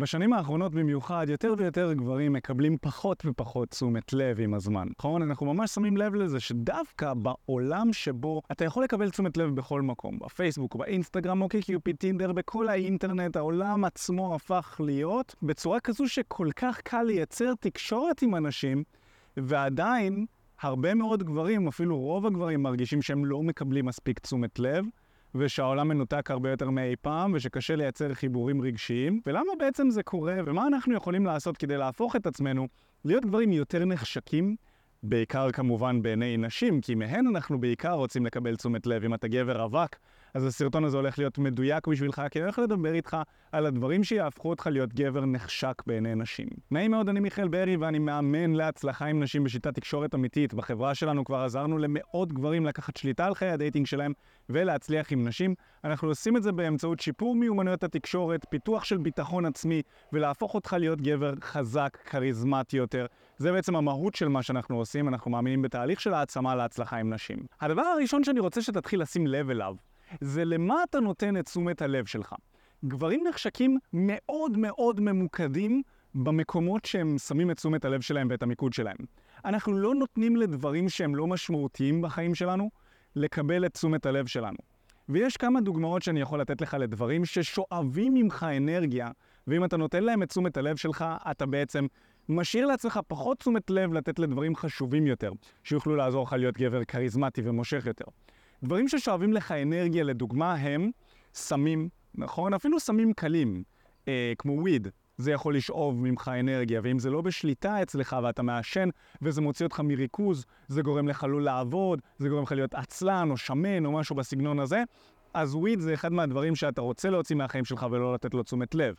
בשנים האחרונות במיוחד, יותר ויותר גברים מקבלים פחות ופחות תשומת לב עם הזמן. נכון? אנחנו ממש שמים לב לזה שדווקא בעולם שבו אתה יכול לקבל תשומת לב בכל מקום, בפייסבוק, באינסטגרם, אוקיי קיופיד טינדר, בכל האינטרנט, העולם עצמו הפך להיות בצורה כזו שכל כך קל לייצר תקשורת עם אנשים, ועדיין הרבה מאוד גברים, אפילו רוב הגברים, מרגישים שהם לא מקבלים מספיק תשומת לב. ושהעולם מנותק הרבה יותר מאי פעם, ושקשה לייצר חיבורים רגשיים. ולמה בעצם זה קורה, ומה אנחנו יכולים לעשות כדי להפוך את עצמנו להיות גברים יותר נחשקים, בעיקר כמובן בעיני נשים, כי מהן אנחנו בעיקר רוצים לקבל תשומת לב. אם אתה גבר רווק, אז הסרטון הזה הולך להיות מדויק בשבילך, כי אני הולך לדבר איתך על הדברים שיהפכו אותך להיות גבר נחשק בעיני נשים. נעים מאוד, אני מיכאל ברי ואני מאמן להצלחה עם נשים בשיטת תקשורת אמיתית. בחברה שלנו כבר עזרנו למאות גברים לקחת שליטה על חיי ה dating שלהם ולהצליח עם נשים. אנחנו עושים את זה באמצעות שיפור מיומנויות התקשורת, פיתוח של ביטחון עצמי, ולהפוך אותך להיות גבר חזק, כריזמטי יותר. זה בעצם המהות של מה שאנחנו עושים, אנחנו מאמינים בתהליך של העצמה להצלחה עם נשים. הדבר הראשון שאני רוצה שתתחיל לשים לב אליו, זה למה אתה נותן את תשומת הלב שלך. גברים נחשקים מאוד מאוד ממוקדים במקומות שהם שמים את תשומת הלב שלהם ואת המיקוד שלהם. אנחנו לא נותנים לדברים שהם לא משמעותיים בחיים שלנו לקבל את תשומת הלב שלנו. ויש כמה דוגמאות שאני יכול לתת לך לדברים ששואבים ממך אנרגיה, ואם אתה נותן להם את תשומת הלב שלך, אתה בעצם משאיר לעצמך פחות תשומת לב לתת לדברים חשובים יותר, שיוכלו לעזור לך להיות גבר כריזמטי ומושך יותר. דברים ששואבים לך אנרגיה, לדוגמה, הם סמים, נכון? אפילו סמים קלים, אה, כמו וויד. זה יכול לשאוב ממך אנרגיה, ואם זה לא בשליטה אצלך ואתה מעשן וזה מוציא אותך מריכוז, זה גורם לך לא לעבוד, זה גורם לך להיות עצלן או שמן או משהו בסגנון הזה, אז וויד זה אחד מהדברים שאתה רוצה להוציא מהחיים שלך ולא לתת לו תשומת לב.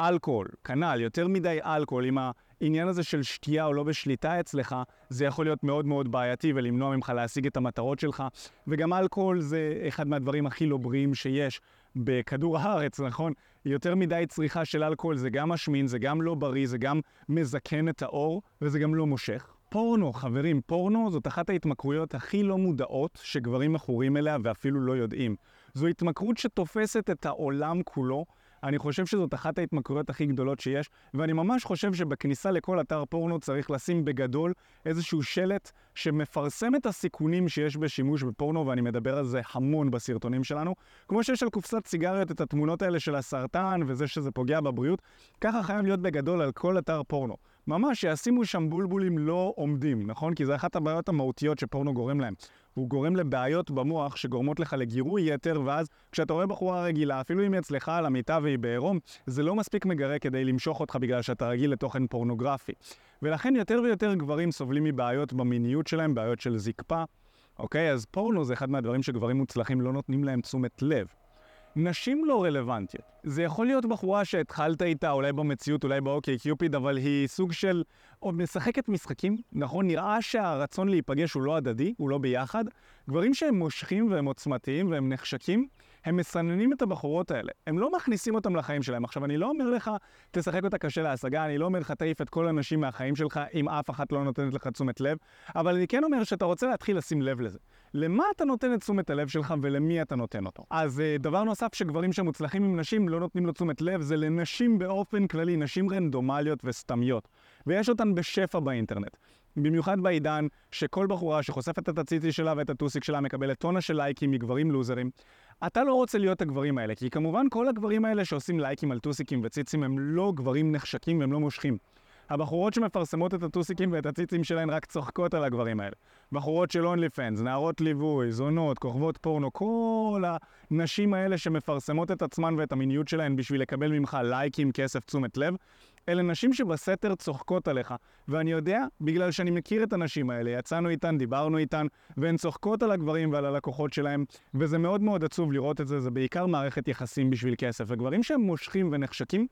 אלכוהול, כנ"ל, יותר מדי אלכוהול, אם העניין הזה של שתייה או לא בשליטה אצלך, זה יכול להיות מאוד מאוד בעייתי ולמנוע ממך להשיג את המטרות שלך. וגם אלכוהול זה אחד מהדברים הכי לא בריאים שיש בכדור הארץ, נכון? יותר מדי צריכה של אלכוהול זה גם משמין, זה גם לא בריא, זה גם מזקן את האור וזה גם לא מושך. פורנו, חברים, פורנו זאת אחת ההתמכרויות הכי לא מודעות שגברים מכורים אליה ואפילו לא יודעים. זו התמכרות שתופסת את העולם כולו. אני חושב שזאת אחת ההתמכרויות הכי גדולות שיש, ואני ממש חושב שבכניסה לכל אתר פורנו צריך לשים בגדול איזשהו שלט שמפרסם את הסיכונים שיש בשימוש בפורנו, ואני מדבר על זה המון בסרטונים שלנו. כמו שיש על קופסת סיגריות את התמונות האלה של הסרטן וזה שזה פוגע בבריאות, ככה חייב להיות בגדול על כל אתר פורנו. ממש שישימו שם בולבולים לא עומדים, נכון? כי זה אחת הבעיות המהותיות שפורנו גורם להם. הוא גורם לבעיות במוח שגורמות לך לגירוי יתר, ואז כשאתה רואה בחורה רגילה, אפילו אם היא אצלך על המיטה והיא בעירום, זה לא מספיק מגרה כדי למשוך אותך בגלל שאתה רגיל לתוכן פורנוגרפי. ולכן יותר ויותר גברים סובלים מבעיות במיניות שלהם, בעיות של זקפה. אוקיי? אז פורנו זה אחד מהדברים שגברים מוצלחים לא נותנים להם תשומת לב. נשים לא רלוונטיות. זה יכול להיות בחורה שהתחלת איתה, אולי במציאות, אולי באוקיי קיופיד, אבל היא סוג של... עוד משחקת משחקים, נכון? נראה שהרצון להיפגש הוא לא הדדי, הוא לא ביחד. גברים שהם מושכים והם עוצמתיים והם נחשקים, הם מסננים את הבחורות האלה. הם לא מכניסים אותם לחיים שלהם. עכשיו, אני לא אומר לך, תשחק אותה קשה להשגה, אני לא אומר לך, תעיף את כל הנשים מהחיים שלך, אם אף אחת לא נותנת לך תשומת לב, אבל אני כן אומר שאתה רוצה להתחיל לשים לב לזה. למה אתה נותן את תשומת הלב שלך ולמי אתה נותן אותו? אז אה, דבר נוסף שגברים שמוצלחים עם נשים לא נותנים לו תשומת לב, זה לנשים באופן כללי, נשים רנדומליות וסתמיות. ויש אותן בשפע באינטרנט. במיוחד בעידן שכל בחורה שחושפת את הציצי שלה ואת הטוסיק שלה מקבלת טונה של לייקים מגברים לוזרים. אתה לא רוצה להיות הגברים האלה, כי כמובן כל הגברים האלה שעושים לייקים על טוסיקים וציצים הם לא גברים נחשקים והם לא מושכים. הבחורות שמפרסמות את הטוסיקים ואת הציצים שלהן רק צוחקות על הגברים האלה. בחורות של אונלי פנס, נערות ליווי, זונות, כוכבות פורנו, כל הנשים האלה שמפרסמות את עצמן ואת המיניות שלהן בשביל לקבל ממך לייקים, כסף, תשומת לב, אלה נשים שבסתר צוחקות עליך. ואני יודע, בגלל שאני מכיר את הנשים האלה, יצאנו איתן, דיברנו איתן, והן צוחקות על הגברים ועל הלקוחות שלהם, וזה מאוד מאוד עצוב לראות את זה, זה בעיקר מערכת יחסים בשביל כסף. וגברים שהם מושכים ונחשקים,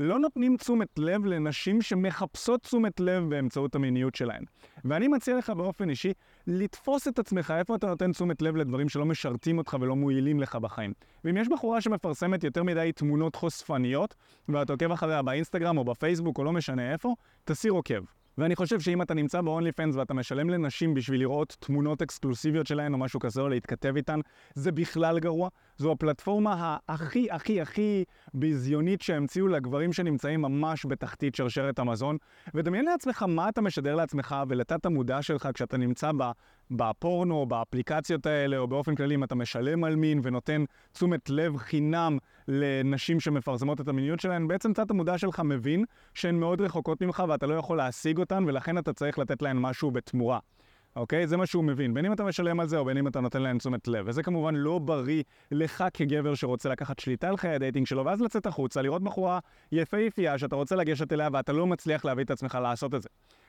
לא נותנים תשומת לב לנשים שמחפשות תשומת לב באמצעות המיניות שלהן. ואני מציע לך באופן אישי לתפוס את עצמך איפה אתה נותן תשומת לב לדברים שלא משרתים אותך ולא מועילים לך בחיים. ואם יש בחורה שמפרסמת יותר מדי תמונות חושפניות, ואתה עוקב אחריה באינסטגרם או בפייסבוק או לא משנה איפה, תסיר עוקב. ואני חושב שאם אתה נמצא ב-only fans ואתה משלם לנשים בשביל לראות תמונות אקסקלוסיביות שלהן או משהו כזה, או להתכתב איתן, זה בכלל גרוע. זו הפלטפורמה הכי הכי הכי ביזיונית שהמציאו לגברים שנמצאים ממש בתחתית שרשרת המזון. ודמיין לעצמך מה אתה משדר לעצמך ולתת המודע שלך כשאתה נמצא. בפורנו, באפליקציות האלה, או באופן כללי אם אתה משלם על מין ונותן תשומת לב חינם לנשים שמפרסמות את המיניות שלהן, בעצם תת המודע שלך מבין שהן מאוד רחוקות ממך ואתה לא יכול להשיג אותן, ולכן אתה צריך לתת להן משהו בתמורה. אוקיי? זה מה שהוא מבין. בין אם אתה משלם על זה או בין אם אתה נותן להם תשומת לב. וזה כמובן לא בריא לך כגבר שרוצה לקחת שליטה על חיי ה dating שלו, ואז לצאת החוצה, לראות בחורה יפהפייה שאתה רוצה לגשת אליה ואתה לא מצליח להביא את עצמך לעשות את זה.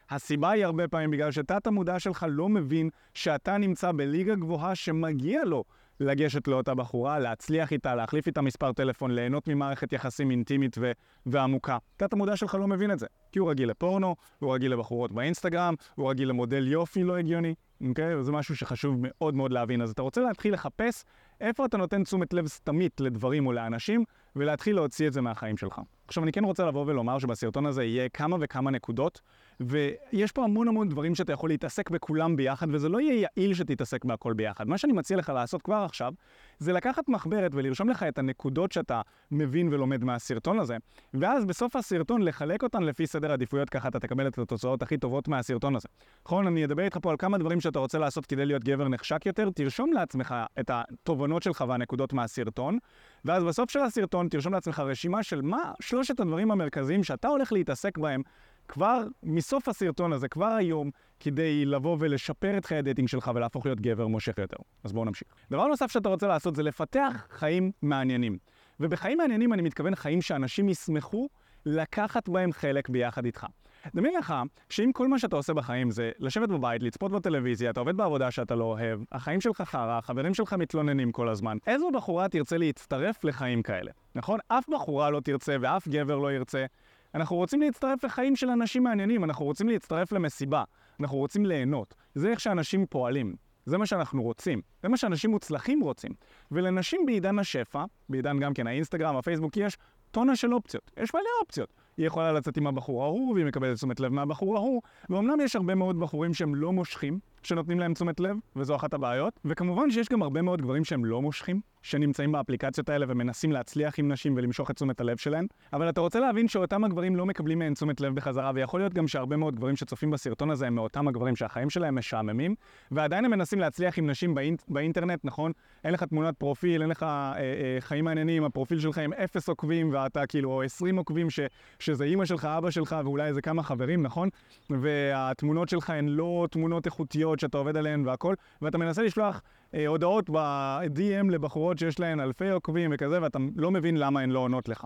הסיבה היא הרבה פעמים בגלל שתת המודע שלך לא מבין שאתה נמצא בליגה גבוהה שמגיע לו לגשת לאותה בחורה, להצליח איתה, להחליף איתה מספר טלפון, ליהנות ממערכת יחסים אינטימית ו- ועמוקה. תת המודע שלך לא מבין את זה, כי הוא רגיל לפורנו, הוא רגיל לבחורות באינסטגרם, הוא רגיל למודל יופי לא הגיוני, אוקיי? וזה משהו שחשוב מאוד מאוד להבין. אז אתה רוצה להתחיל לחפש איפה אתה נותן תשומת לב סתמית לדברים או לאנשים, ולהתחיל להוציא את זה מהחיים שלך. עכשיו, אני כן רוצה לבוא ולומר שבסרטון הזה יהיה כמה וכמה נקודות, ויש פה המון המון דברים שאתה יכול להתעסק בכולם ביחד, וזה לא יהיה יעיל שתתעסק בהכל ביחד. מה שאני מציע לך לעשות כבר עכשיו, זה לקחת מחברת ולרשום לך את הנקודות שאתה מבין ולומד מהסרטון הזה, ואז בסוף הסרטון לחלק אותן לפי סדר עדיפויות, ככה אתה תקבל את התוצאות הכי טובות מהסרטון הזה. נכון, אני אדבר איתך פה על כמה דברים שאתה רוצה לעשות כדי להיות גבר נחשק יותר, תרשום לעצמך את התובנות שלך והנקודות מהסרטון, ואז בסוף של הסרטון תרשום לעצמך רשימה של מה שלושת הדברים המרכזיים שאתה הולך להתעסק בהם כבר מסוף הסרטון הזה, כבר היום, כדי לבוא ולשפר את חיי ה dating שלך ולהפוך להיות גבר מושך יותר. אז בואו נמשיך. דבר נוסף שאתה רוצה לעשות זה לפתח חיים מעניינים. ובחיים מעניינים אני מתכוון חיים שאנשים ישמחו לקחת בהם חלק ביחד איתך. דמיין לך שאם כל מה שאתה עושה בחיים זה לשבת בבית, לצפות בטלוויזיה, אתה עובד בעבודה שאתה לא אוהב, החיים שלך חרא, החברים שלך מתלוננים כל הזמן, איזו בחורה תרצה להצטרף לחיים כאלה? נכון? אף בחורה לא תרצה ואף גבר לא ירצה. אנחנו רוצים להצטרף לחיים של אנשים מעניינים, אנחנו רוצים להצטרף למסיבה, אנחנו רוצים ליהנות. זה איך שאנשים פועלים. זה מה שאנחנו רוצים, זה מה שאנשים מוצלחים רוצים. ולנשים בעידן השפע, בעידן גם כן האינסטגרם, הפייסבוק, יש טונה של אופציות. יש מלא אופציות. היא יכולה לצאת עם הבחור ההוא, והיא מקבלת תשומת לב מהבחור ההוא, ואומנם יש הרבה מאוד בחורים שהם לא מושכים, שנותנים להם תשומת לב, וזו אחת הבעיות, וכמובן שיש גם הרבה מאוד גברים שהם לא מושכים, שנמצאים באפליקציות האלה ומנסים להצליח עם נשים ולמשוך את תשומת הלב שלהם, אבל אתה רוצה להבין שאותם הגברים לא מקבלים מהן תשומת לב בחזרה, ויכול להיות גם שהרבה מאוד גברים שצופים בסרטון הזה הם מאותם הגברים שהחיים שלהם משעממים, ועדיין הם מנסים להצליח עם נשים באינט, באינטרנט, נכון? אין לך תמונת פרופיל, אין לך אה, אה, חיים מעניינים, הפרופיל שלך עם אפס עוקבים, ואתה כאילו, או עשרים עוקבים, ש, שזה אימא שלך, אבא שלך, ואולי איזה כמה חברים, נכון? והתמונות שלך הן לא תמונות איכותיות שאתה עובד עליהן והכל, ואתה מנסה לשלוח אה, הודעות ב-DM לבחורות שיש להן אלפי עוקבים וכזה, ואתה לא מבין למה הן לא עונות לך.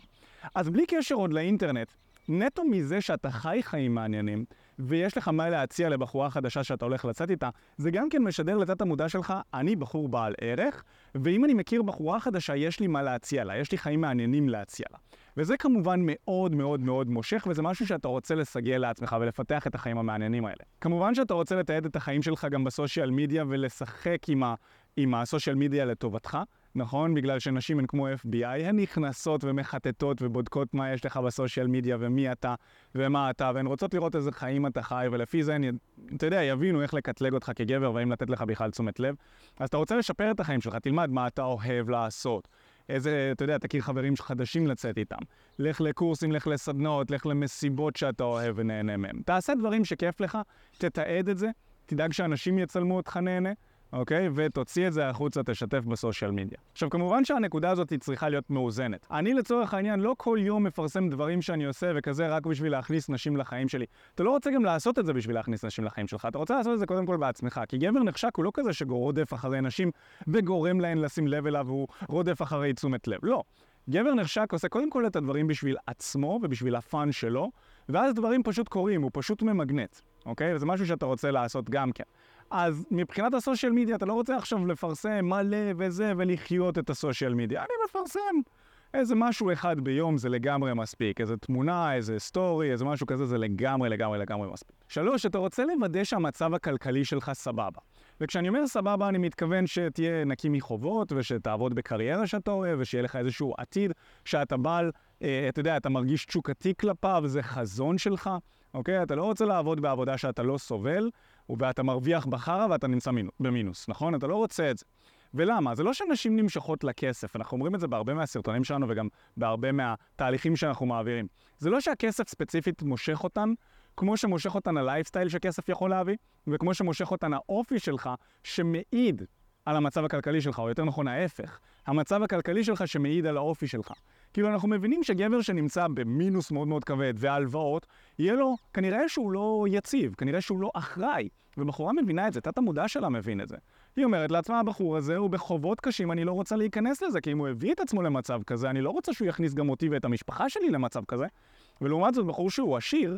אז בלי קשר עוד לאינטרנט, נטו מזה שאתה חי חיים מעניינים, ויש לך מה להציע לבחורה חדשה שאתה הולך לצאת איתה, זה גם כן משדר לתת המודע שלך, אני בחור בעל ערך, ואם אני מכיר בחורה חדשה, יש לי מה להציע לה, יש לי חיים מעניינים להציע לה. וזה כמובן מאוד מאוד מאוד מושך, וזה משהו שאתה רוצה לסגל לעצמך ולפתח את החיים המעניינים האלה. כמובן שאתה רוצה לתעד את החיים שלך גם בסושיאל מדיה ולשחק עם, ה, עם הסושיאל מדיה לטובתך. נכון? בגלל שנשים הן כמו FBI, הן נכנסות ומחטטות ובודקות מה יש לך בסושיאל מדיה ומי אתה ומה אתה, והן רוצות לראות איזה חיים אתה חי, ולפי זה הן, אתה יודע, יבינו איך לקטלג אותך כגבר והאם לתת לך בכלל תשומת לב. אז אתה רוצה לשפר את החיים שלך, תלמד מה אתה אוהב לעשות. איזה, אתה יודע, תכיר חברים חדשים לצאת איתם. לך לקורסים, לך לסדנאות, לך למסיבות שאתה אוהב ונהנה מהם. תעשה דברים שכיף לך, תתעד את זה, תדאג שאנשים יצלמו אותך נהנה. אוקיי? ותוציא את זה החוצה, תשתף בסושיאל מדיה. עכשיו, כמובן שהנקודה הזאת היא צריכה להיות מאוזנת. אני לצורך העניין לא כל יום מפרסם דברים שאני עושה וכזה רק בשביל להכניס נשים לחיים שלי. אתה לא רוצה גם לעשות את זה בשביל להכניס נשים לחיים שלך, אתה רוצה לעשות את זה קודם כל בעצמך. כי גבר נחשק הוא לא כזה שרודף אחרי נשים וגורם להן לשים לב אליו והוא רודף אחרי תשומת לב. לא. גבר נחשק עושה קודם כל את הדברים בשביל עצמו ובשביל הפאן שלו, ואז דברים פשוט קורים, הוא פשוט ממגנט, אוקיי? וזה משהו שאתה רוצה לעשות גם כן. אז מבחינת הסושיאל מדיה, אתה לא רוצה עכשיו לפרסם מלא וזה ולחיות את הסושיאל מדיה. אני מפרסם איזה משהו אחד ביום, זה לגמרי מספיק. איזה תמונה, איזה סטורי, איזה משהו כזה, זה לגמרי, לגמרי, לגמרי מספיק. שלוש, אתה רוצה לוודא שהמצב הכלכלי שלך סבבה. וכשאני אומר סבבה, אני מתכוון שתהיה נקי מחובות, ושתעבוד בקריירה שאתה אוהב, ושיהיה לך איזשהו עתיד שאתה בעל אה, אתה יודע, אתה מרגיש תשוקתי כלפיו, זה חזון שלך, אוקיי? אתה לא רוצה לעבוד בעבודה שאתה לא סובל, ואתה מרוויח בחרא ואתה נמצא מינו, במינוס, נכון? אתה לא רוצה את זה. ולמה? זה לא שנשים נמשכות לכסף, אנחנו אומרים את זה בהרבה מהסרטונים שלנו וגם בהרבה מהתהליכים שאנחנו מעבירים. זה לא שהכסף ספציפית מושך אותן, כמו שמושך אותן הלייפסטייל שכסף יכול להביא, וכמו שמושך אותן האופי שלך, שמעיד על המצב הכלכלי שלך, או יותר נכון ההפך, המצב הכלכלי שלך שמעיד על האופי שלך. כאילו, אנחנו מבינים שגבר שנמצא במינוס מאוד מאוד כבד והלוואות, יהיה לו, כנראה שהוא לא יציב, כנראה שהוא לא אחראי. ובחורה מבינה את זה, תת המודע שלה מבין את זה. היא אומרת לעצמה, הבחור הזה הוא בחובות קשים, אני לא רוצה להיכנס לזה, כי אם הוא הביא את עצמו למצב כזה, אני לא רוצה שהוא יכניס גם אותי ואת המשפחה שלי למצב כזה. ולעומת זאת, בחור שהוא עשיר,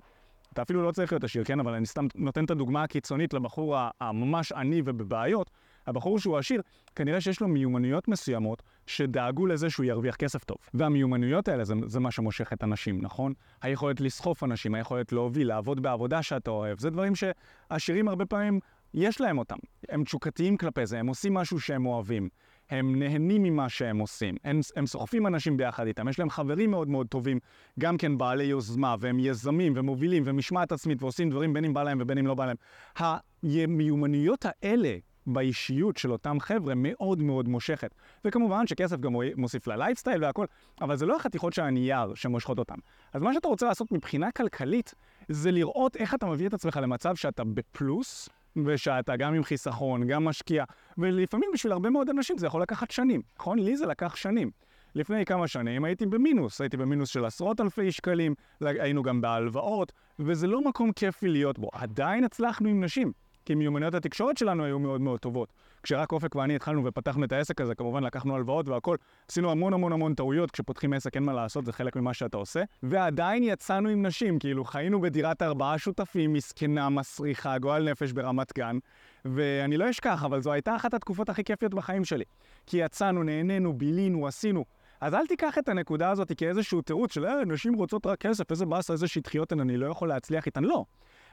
אתה אפילו לא צריך להיות עשיר, כן? אבל אני סתם נותן את הדוגמה הקיצונית לבחור הממש עני ובבעיות. הבחור שהוא עשיר, כנראה שיש לו מיומנויות מסוימות שדאגו לזה שהוא ירוויח כסף טוב. והמיומנויות האלה זה, זה מה שמושך את הנשים, נכון? היכולת לסחוף אנשים, היכולת להוביל, לעבוד בעבודה שאתה אוהב, זה דברים שעשירים הרבה פעמים יש להם אותם. הם תשוקתיים כלפי זה, הם עושים משהו שהם אוהבים. הם נהנים ממה שהם עושים. הם, הם סוחפים אנשים ביחד איתם, יש להם חברים מאוד מאוד טובים, גם כן בעלי יוזמה, והם יזמים ומובילים ומשמעת עצמית ועושים דברים בין אם בא להם ובין אם לא בא להם. המיומנויות האלה באישיות של אותם חבר'ה מאוד מאוד מושכת. וכמובן שכסף גם מוסיף ללייפסטייל והכל, אבל זה לא החתיכות של הנייר שמושכות אותם. אז מה שאתה רוצה לעשות מבחינה כלכלית, זה לראות איך אתה מביא את עצמך למצב שאתה בפלוס, ושאתה גם עם חיסכון, גם משקיע, ולפעמים בשביל הרבה מאוד אנשים זה יכול לקחת שנים, נכון? לי זה לקח שנים. לפני כמה שנים הייתי במינוס, הייתי במינוס של עשרות אלפי שקלים, היינו גם בהלוואות, וזה לא מקום כיפי להיות בו. עדיין הצלחנו עם נשים. כי מיומנויות התקשורת שלנו היו מאוד מאוד טובות. כשרק אופק ואני התחלנו ופתחנו את העסק הזה, כמובן לקחנו הלוואות והכל, עשינו המון המון המון טעויות, כשפותחים עסק אין מה לעשות, זה חלק ממה שאתה עושה, ועדיין יצאנו עם נשים, כאילו חיינו בדירת ארבעה שותפים, מסכנה, מסריחה, גועל נפש ברמת גן, ואני לא אשכח, אבל זו הייתה אחת התקופות הכי כיפיות בחיים שלי. כי יצאנו, נהנינו, בילינו, עשינו. אז אל תיקח את הנקודה הזאת כאיזשהו תירוץ של אה, נשים רוצות רק כסף, איזה באסה, איזה שטחיות הן, אני לא יכול להצליח איתן. לא.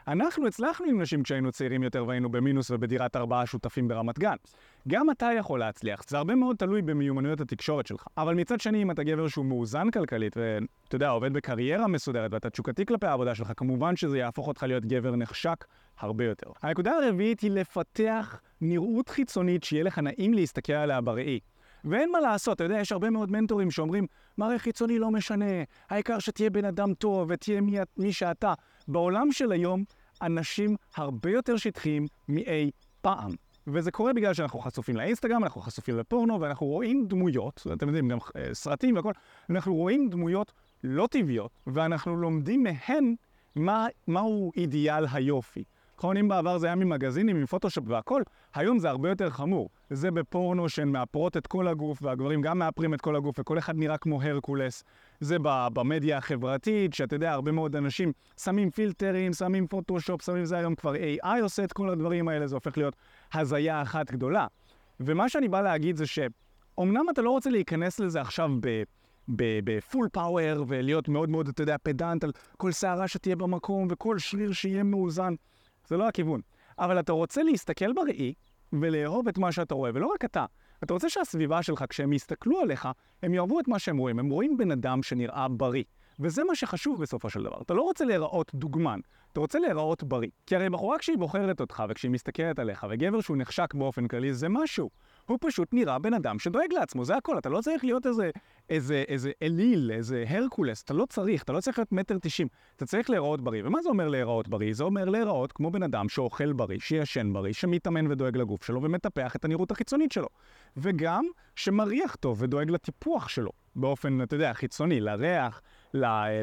אנחנו הצלחנו עם נשים כשהיינו צעירים יותר והיינו במינוס ובדירת ארבעה שותפים ברמת גן. גם אתה יכול להצליח, זה הרבה מאוד תלוי במיומנויות התקשורת שלך. אבל מצד שני, אם אתה גבר שהוא מאוזן כלכלית, ואתה יודע, עובד בקריירה מסודרת ואתה תשוקתי כלפי העבודה שלך, כמובן שזה יהפוך אותך להיות גבר נחשק הרבה יותר. הנקודה הרביעית היא לפתח נראות חיצונית שיהיה לך נעים להסתכל עליה בראי. ואין מה לעשות, אתה יודע, יש הרבה מאוד מנטורים שאומרים, מראה חיצוני לא משנה, העיקר שתהיה בן אדם טוב ותהיה מי, מי שאתה. בעולם של היום, אנשים הרבה יותר שטחיים מאי פעם. וזה קורה בגלל שאנחנו חשופים לאינסטגרם, אנחנו חשופים לפורנו, ואנחנו רואים דמויות, אתם יודעים, גם אה, סרטים והכל, אנחנו רואים דמויות לא טבעיות, ואנחנו לומדים מהן מה, מהו אידיאל היופי. נכון, אם בעבר זה היה ממגזינים, עם פוטושופ והכל, היום זה הרבה יותר חמור. זה בפורנו שהן מאפרות את כל הגוף, והגברים גם מאפרים את כל הגוף, וכל אחד נראה כמו הרקולס. זה במדיה החברתית, שאתה יודע, הרבה מאוד אנשים שמים פילטרים, שמים פוטושופ, שמים זה היום כבר AI עושה את כל הדברים האלה, זה הופך להיות הזיה אחת גדולה. ומה שאני בא להגיד זה שאומנם אתה לא רוצה להיכנס לזה עכשיו ב... בפול פאוור ולהיות מאוד מאוד, אתה יודע, פדנט על כל שערה שתהיה במקום וכל שריר שיהיה מאוזן. זה לא הכיוון. אבל אתה רוצה להסתכל בראי ולאהוב את מה שאתה רואה, ולא רק אתה. אתה רוצה שהסביבה שלך, כשהם יסתכלו עליך, הם יאהבו את מה שהם רואים. הם רואים בן אדם שנראה בריא. וזה מה שחשוב בסופו של דבר. אתה לא רוצה להיראות דוגמן, אתה רוצה להיראות בריא. כי הרי בחורה כשהיא בוחרת אותך וכשהיא מסתכלת עליך, וגבר שהוא נחשק באופן כללי, זה משהו. הוא פשוט נראה בן אדם שדואג לעצמו, זה הכל. אתה לא צריך להיות איזה, איזה, איזה אליל, איזה הרקולס, אתה לא צריך, אתה לא צריך להיות מטר תשעים. אתה צריך להיראות בריא. ומה זה אומר להיראות בריא? זה אומר להיראות כמו בן אדם שאוכל בריא, שישן בריא, שמתאמן ודואג לגוף שלו, ומטפח את הנראות החיצונית שלו. וגם שמריח טוב ודואג לטיפוח שלו, באופן, אתה יודע, חיצוני, לריח,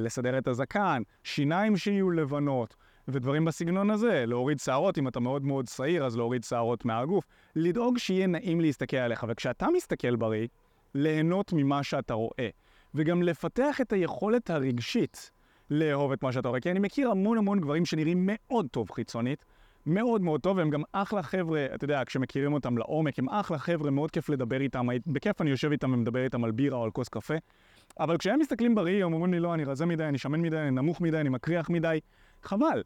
לסדר את הזקן, שיניים שיהיו לבנות. ודברים בסגנון הזה, להוריד שערות, אם אתה מאוד מאוד שעיר, אז להוריד שערות מהגוף. לדאוג שיהיה נעים להסתכל עליך, וכשאתה מסתכל בריא, ליהנות ממה שאתה רואה. וגם לפתח את היכולת הרגשית לאהוב את מה שאתה רואה. כי אני מכיר המון המון גברים שנראים מאוד טוב חיצונית, מאוד מאוד טוב, והם גם אחלה חבר'ה, אתה יודע, כשמכירים אותם לעומק, הם אחלה חבר'ה, מאוד כיף לדבר איתם, בכיף אני יושב איתם ומדבר איתם על בירה או על כוס קפה. אבל כשהם מסתכלים בראי, הם אומרים לי, לא, אני רזה מדי, אני שמן מדי, אני נמוך מדי, אני מקריח מדי, חבל.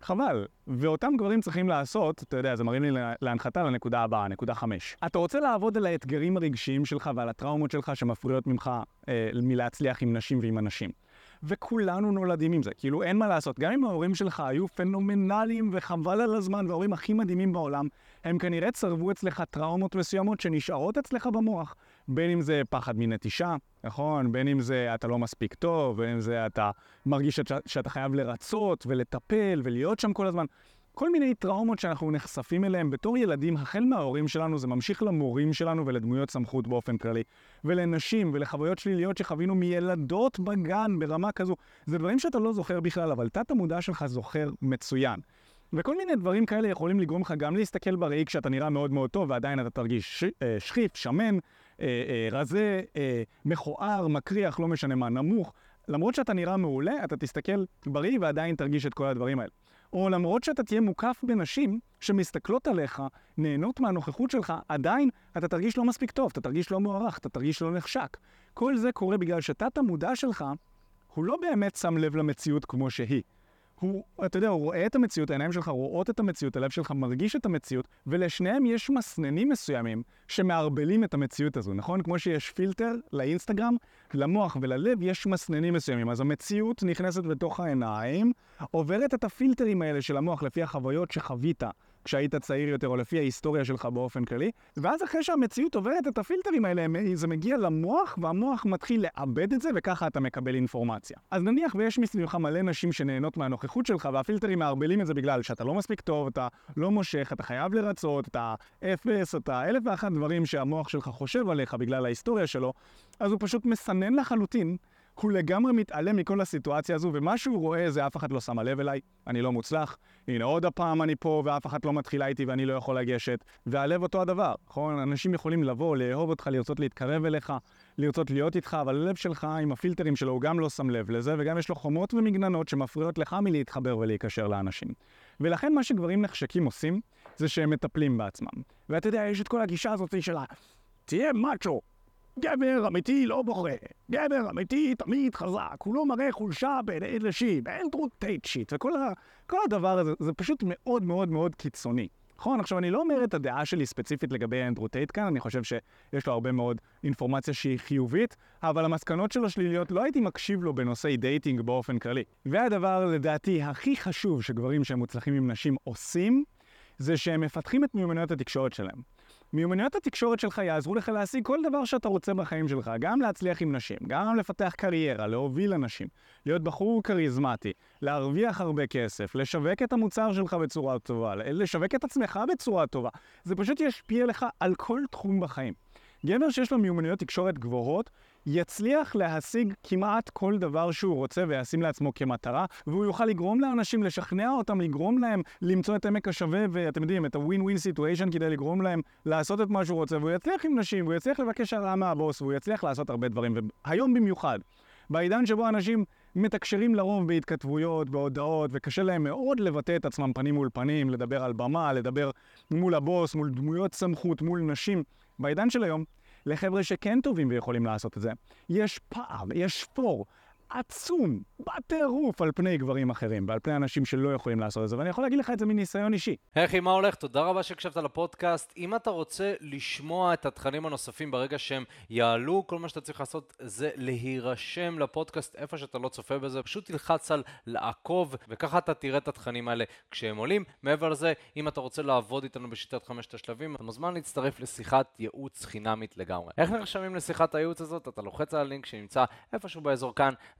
חבל. ואותם גברים צריכים לעשות, אתה יודע, זה מרים לי להנחתה לנקודה הבאה, נקודה חמש. אתה רוצה לעבוד על האתגרים הרגשיים שלך ועל הטראומות שלך שמפריעות ממך אה, מלהצליח עם נשים ועם אנשים. וכולנו נולדים עם זה, כאילו אין מה לעשות. גם אם ההורים שלך היו פנומנליים וחבל על הזמן, וההורים הכי מדהימים בעולם, הם כנראה צרבו אצלך טראומות מסוימות שנשארות אצלך במוח. בין אם זה פחד מנטישה, נכון? בין אם זה אתה לא מספיק טוב, בין אם זה אתה מרגיש שאת, שאתה חייב לרצות ולטפל ולהיות שם כל הזמן. כל מיני טראומות שאנחנו נחשפים אליהן בתור ילדים, החל מההורים שלנו, זה ממשיך למורים שלנו ולדמויות סמכות באופן כללי. ולנשים ולחוויות שליליות שחווינו מילדות בגן ברמה כזו. זה דברים שאתה לא זוכר בכלל, אבל תת המודע שלך זוכר מצוין. וכל מיני דברים כאלה יכולים לגרום לך גם להסתכל בראי כשאתה נראה מאוד מאוד טוב, ועדיין אתה תרגיש ש... אה, שחיף, שמן, אה, אה, רזה, מכוער, מקריח, לא משנה מה, נמוך. למרות שאתה נראה מעולה, אתה תסתכל בראי ועדיין תרגיש את כל הדברים האלה. או למרות שאתה תהיה מוקף בנשים שמסתכלות עליך, נהנות מהנוכחות שלך, עדיין אתה תרגיש לא מספיק טוב, אתה תרגיש לא מוערך, אתה תרגיש לא נחשק. כל זה קורה בגלל שתת המודע שלך, הוא לא באמת שם לב למציאות כמו שהיא. הוא, אתה יודע, הוא רואה את המציאות, העיניים שלך רואות את המציאות, הלב שלך מרגיש את המציאות, ולשניהם יש מסננים מסוימים שמערבלים את המציאות הזו, נכון? כמו שיש פילטר לאינסטגרם, למוח וללב יש מסננים מסוימים. אז המציאות נכנסת לתוך העיניים, עוברת את הפילטרים האלה של המוח לפי החוויות שחווית. כשהיית צעיר יותר, או לפי ההיסטוריה שלך באופן כללי, ואז אחרי שהמציאות עוברת את הפילטרים האלה, זה מגיע למוח, והמוח מתחיל לאבד את זה, וככה אתה מקבל אינפורמציה. אז נניח ויש מסביבך מלא נשים שנהנות מהנוכחות שלך, והפילטרים מערבלים את זה בגלל שאתה לא מספיק טוב, אתה לא מושך, אתה חייב לרצות, אתה אפס, אתה אלף ואחת דברים שהמוח שלך חושב עליך בגלל ההיסטוריה שלו, אז הוא פשוט מסנן לחלוטין הוא לגמרי מתעלם מכל הסיטואציה הזו, ומה שהוא רואה זה אף אחד לא שמה לב אליי, אני לא מוצלח, הנה עוד הפעם אני פה ואף אחד לא מתחילה איתי ואני לא יכול לגשת, והלב אותו הדבר, נכון? אנשים יכולים לבוא, לאהוב אותך, לרצות להתקרב אליך, לרצות להיות איתך, אבל הלב שלך עם הפילטרים שלו הוא גם לא שם לב לזה, וגם יש לו חומות ומגננות שמפריעות לך מלהתחבר ולהיקשר לאנשים. ולכן מה שגברים נחשקים עושים, זה שהם מטפלים בעצמם. ואתה יודע, יש את כל הגישה הזאת של ה... תהיה מאצ'ו, גבר אמיתי לא בוכה. גבר אמיתי תמיד חזק. הוא לא מראה חולשה בעיני נשים, אנדרו טייט shit. וכל הדבר הזה, זה פשוט מאוד מאוד מאוד קיצוני. נכון, עכשיו אני לא אומר את הדעה שלי ספציפית לגבי אנדרו טייט כאן, אני חושב שיש לו הרבה מאוד אינפורמציה שהיא חיובית, אבל המסקנות שלו שליליות לא הייתי מקשיב לו בנושאי dating באופן כללי. והדבר לדעתי הכי חשוב שגברים שהם מוצלחים עם נשים עושים, זה שהם מפתחים את מיומנויות התקשורת שלהם. מיומנויות התקשורת שלך יעזרו לך להשיג כל דבר שאתה רוצה בחיים שלך, גם להצליח עם נשים, גם לפתח קריירה, להוביל אנשים, להיות בחור כריזמטי, להרוויח הרבה כסף, לשווק את המוצר שלך בצורה טובה, לשווק את עצמך בצורה טובה. זה פשוט ישפיע לך על כל תחום בחיים. גבר שיש לו מיומנויות תקשורת גבוהות, יצליח להשיג כמעט כל דבר שהוא רוצה וישים לעצמו כמטרה, והוא יוכל לגרום לאנשים, לשכנע אותם, לגרום להם למצוא את עמק השווה, ואתם יודעים, את ה-win-win situation כדי לגרום להם לעשות את מה שהוא רוצה, והוא יצליח עם נשים, והוא יצליח לבקש הרעה מהבוס, והוא יצליח לעשות הרבה דברים, והיום במיוחד, בעידן שבו אנשים מתקשרים לרוב בהתכתבויות, בהודעות, וקשה להם מאוד לבטא את עצמם פנים מול פנים, לדבר על במה, לדבר מול הבוס, מול דמויות סמכות, מול נשים. בעידן של היום, לחבר'ה שכן טובים ויכולים לעשות את זה, יש פער, יש פור. עצום, בטירוף, על פני גברים אחרים ועל פני אנשים שלא יכולים לעשות את זה, ואני יכול להגיד לך את זה מניסיון אישי. היי מה הולך? תודה רבה שהקשבת לפודקאסט. אם אתה רוצה לשמוע את התכנים הנוספים ברגע שהם יעלו, כל מה שאתה צריך לעשות זה להירשם לפודקאסט איפה שאתה לא צופה בזה, פשוט תלחץ על לעקוב, וככה אתה תראה את התכנים האלה כשהם עולים. מעבר לזה, אם אתה רוצה לעבוד איתנו בשיטת חמשת השלבים, אתה מוזמן להצטרף לשיחת ייעוץ חינמית לגמרי. איך נרשמים לשיחת הייעוץ הזאת? אתה לוחץ על הלינק שנמצא איפשהו באזור כאן.